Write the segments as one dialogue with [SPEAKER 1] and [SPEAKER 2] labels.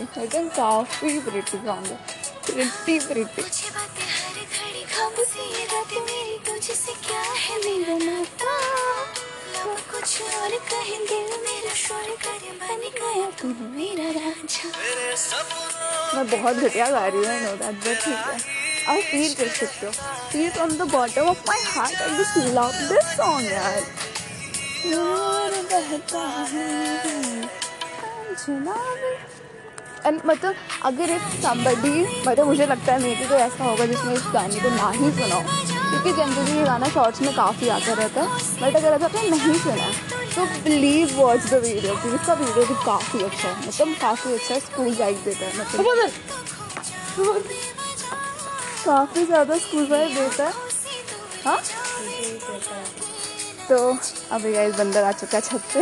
[SPEAKER 1] लेकिन काफ़ी pretty song है प्रिटी प्रिटी
[SPEAKER 2] मुझे बातें हर घड़ी खाब सी ये रातें मेरी तुझसे क्या है मेरा नाता लोग कुछ और कहें दिल मेरा शोर करे बन गया तू मेरा रांझा
[SPEAKER 1] मैं बहुत घटिया गा रही हूँ नो दैट बट ठीक है। आप फील कर सकते हो। Feel from the bottom of my heart I just love this song यार। नूर बहता है अंजना एंड मतलब अगर एक somebody मतलब मुझे लगता है मे भी कोई ऐसा होगा जिसने इस गाने को ना ही सुना हो। क्योंकि जनरली ये गाना शॉर्ट्स में काफ़ी आता रहता है। बट अगर ऐसा आपने नहीं सुना तो प्लीज़ वॉच द वीडियो क्योंकि इसका वीडियो भी काफ़ी अच्छा है। मतलब काफ़ी अच्छा है स्कूल वाइब देता है मतलब। काफ़ी ज़्यादा स्कूल वाइब देता है। हाँ? तो अभी गाइस बंदर आ चुका छत पे।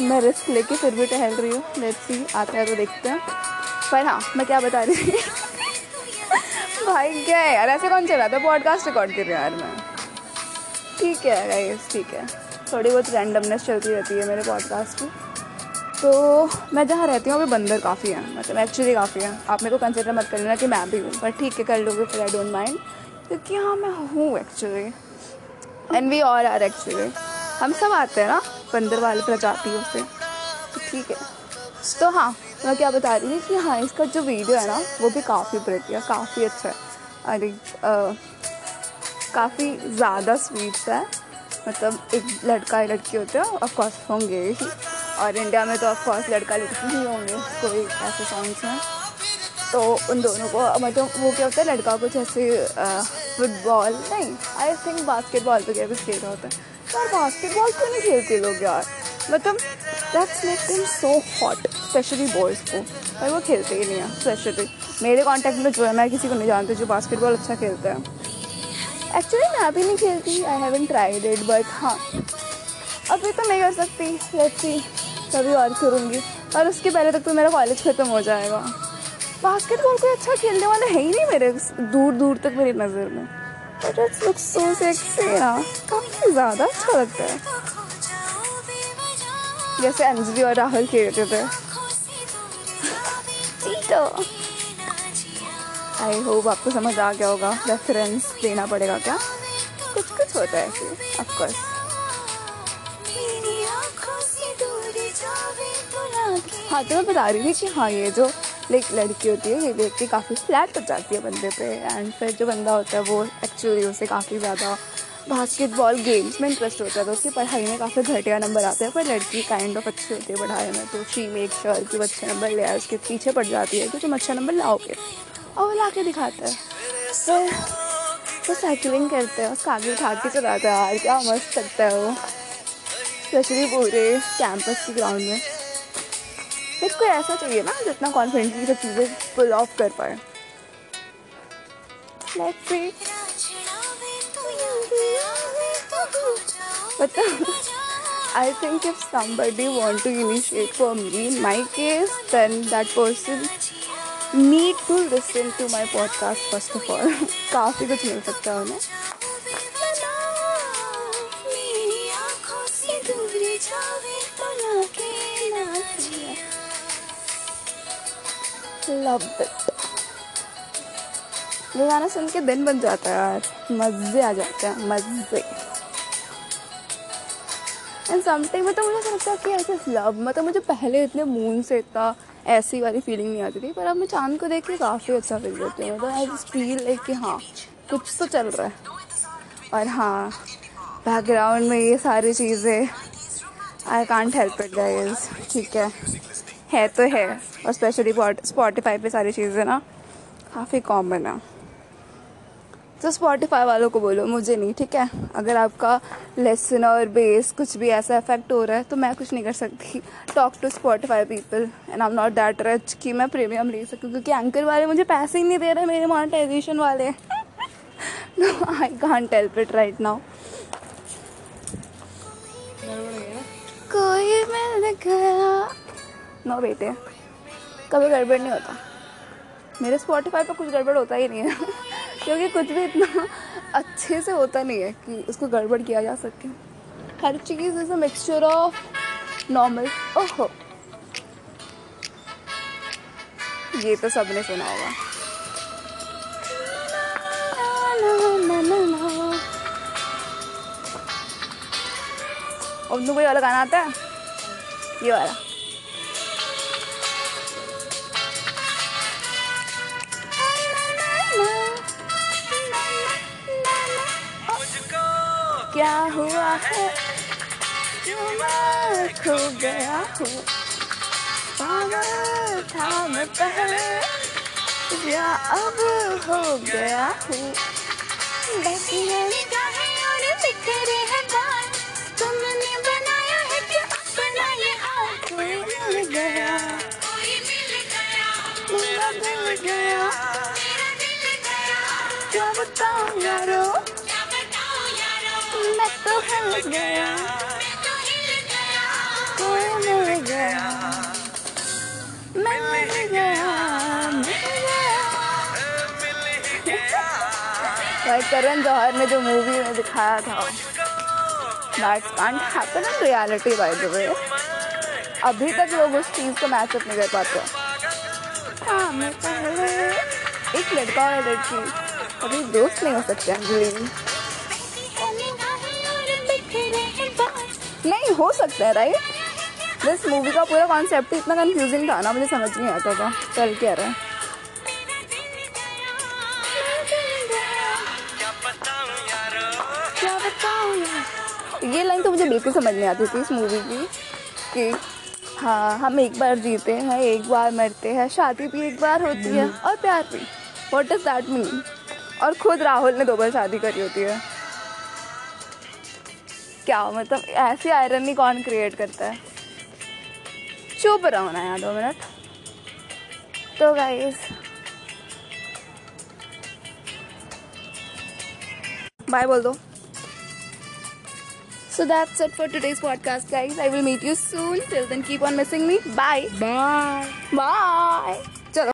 [SPEAKER 1] मैं रिस्क लेके फिर भी टहल रही हूँ। लेट्स सी आता है तो देखते हैं। पर हाँ मैं क्या बता रही थी भाई, क्या है यार? ऐसे कौन चला था पॉडकास्ट रिकॉर्ड कर रही यार मैं। ठीक है गाइस ठीक है। थोड़ी बहुत रैंडमनेस चलती रहती है मेरे पॉडकास्ट की। तो मैं जहाँ रहती हूँ, अभी बंदर काफ़ी हैं। मतलब एक्चुअली काफ़ी हैं। आप मेरे को कंसिडर मत कर लेना कि मैं भी हूँ। पर ठीक है, कर लोगे फिर आई डोंट माइंड क्योंकि हाँ मैं हूँ actually and we all are actually हम सब आते हैं ना? बंदर वाले प्रजातियों से तो ठीक है। तो हाँ मैं क्या बता रही थी कि हाँ इसका जो वीडियो है ना, वो भी काफ़ी है काफ़ी अच्छा है। अरे काफ़ी ज़्यादा स्वीट्स है। मतलब एक लड़का एक लड़की होते हैं ऑफकोर्स होंगे ही। और इंडिया में तो ऑफकोर्स लड़का लड़की ही होंगे, कोई ऐसे सॉन्ग्स हैं। तो उन दोनों को मतलब वो क्या होता है, लड़का कुछ ऐसे फुटबॉल नहीं आई थिंक बास्केटबॉल वगैरह कुछ खेल रहा होता है। यार बास्केटबॉल क्यों नहीं खेलते लोग यार? मतलब that's make them so hot specially boys को। पर वो खेलते ही नहीं हैं स्पेशली मेरे कांटेक्ट में जो है, मैं किसी को नहीं जानती जो बास्केटबॉल अच्छा खेलता है। एक्चुअली मैं अभी नहीं खेलती I haven't tried it but हाँ। अभी तो नहीं कर सकती लेट्स सी कभी और करूँगी। और उसके पहले तक तो मेरा कॉलेज ख़त्म हो जाएगा। बास्केटबॉल कोई अच्छा खेलने वाला है ही नहीं मेरे दूर दूर तक मेरी नज़र में। लुक सो सेक्सी ना काफ़ी ज़्यादा अच्छा लगता है। जैसे अंजलि और राहुल खेलते थे। आई होप आपको समझ आ गया होगा। रेफरेंस देना पड़ेगा क्या? कुछ कुछ होता है ऐसे। ऑफकोर्स हाँ तो मैं बता रही थी कि हाँ ये जो लाइक लड़की होती है, ये देख के काफ़ी फ्लैट हो जाती है बंदे पे। एंड फिर जो बंदा होता है वो एक्चुअली उसे काफ़ी ज़्यादा बास्केटबॉल गेम्स में इंटरेस्ट होता है तो उसकी पढ़ाई में काफ़ी घटिया नंबर आते हैं। पर लड़की काइंड ऑफ़ अच्छी होती है पढ़ाई में तो शी मेक श्योर कि अच्छे नंबर ले आए, उसके पीछे पड़ जाती है कि तुम अच्छा नंबर लाओगे और वो ला के दिखाता है। तो वो साइकिलिंग करते हैं, उसका आगे उठा के चलाता है, यार, क्या मस्त लगता है वो। स्पेशली पूरे कैंपस के ग्राउंड में। एक कोई ऐसा चाहिए ना, जितना कॉन्फिडेंटली सब चीज़ें पुल ऑफ़ कर पाए। सी पता I think if somebody want to initiate for me my case then that person need to listen to my podcast first of all काफ़ी कुछ मिल सकता है उन्हें। गाना सुन के दिन बन जाता है यार। मज़े आ जाते हैं, मज़े। एंड समटाइम मतलब मुझे ऐसा लगता है कि ऐसे लव मतलब मुझे पहले इतने मून से इतना ऐसी वाली फीलिंग नहीं आती थी, पर अब मैं चाँद को देख के काफ़ी अच्छा फील करती हूँ। मतलब आई जस्ट फील लाइक कि हाँ कुछ तो चल रहा है। और हाँ बैकग्राउंड में ये सारी चीज़ें I can't help it guys ठीक है। है तो है। और स्पेशली स्पॉटिफाई पे सारी चीज़ें ना, काफ़ी कॉमन है। तो स्पॉटिफाई वालों को बोलो मुझे नहीं ठीक है? अगर आपका लेसन और बेस कुछ भी ऐसा इफ़ेक्ट हो रहा है तो मैं कुछ नहीं कर सकती। Talk to Spotify people and I am not that rich कि मैं प्रीमियम ले सकूँ क्योंकि एंकर वाले मुझे पैसे ही नहीं दे रहे मेरे मोनेटाइजेशन वाले। I can't help it right now कोई मिल गया। नो बेटे कभी गड़बड़ नहीं होता। मेरे स्पॉटिफाई पर कुछ गड़बड़ होता ही नहीं है। क्योंकि कुछ भी इतना अच्छे से होता नहीं है कि उसको गड़बड़ किया जा सके। हर चीज़ is a mixture of normal ओहो। ये तो सबने सुना होगा। तुमको ये वाला गाना आता है? ये वाला। है। गया हूँ? मैं पहले, या अब हो गया हूँ।
[SPEAKER 2] तुमने बनाया है क्या अपना ये हाल। कोई मिल गया।
[SPEAKER 1] मेरा दिल गया। क्या बताऊँ यारो मैं तो हिल गया। कोई मिल गया? मिल गया भाई, करण जौहर ने जो मूवी में दिखाया था that can't happen in reality by the way अभी तक लोग उस चीज़ को मैचअप नहीं कर पाते। हाँ पहले एक लड़का और लड़की। अभी दोस्त नहीं हो सकते अंजलि नहीं, हो सकता है राइट दिस मूवी का पूरा कॉन्सेप्ट ही इतना कंफ्यूजिंग था ना, मुझे समझ नहीं आता था। चल क्या रहा है। ये लाइन तो मुझे बिल्कुल समझ नहीं आती थी इस मूवी की, कि हाँ हम एक बार जीते हैं, एक बार मरते हैं, शादी भी एक बार होती है, और प्यार भी। वॉट डज दैट मीन और खुद राहुल ने दो बार शादी करी होती है। क्या मतलब ऐसी आयरनी कौन क्रिएट करता है? चुप रहो ना यहाँ दो मिनट। तो गाइस बाय बोल दो। So that's it for today's podcast guys I will meet you soon till then keep on missing me bye
[SPEAKER 3] bye
[SPEAKER 1] bye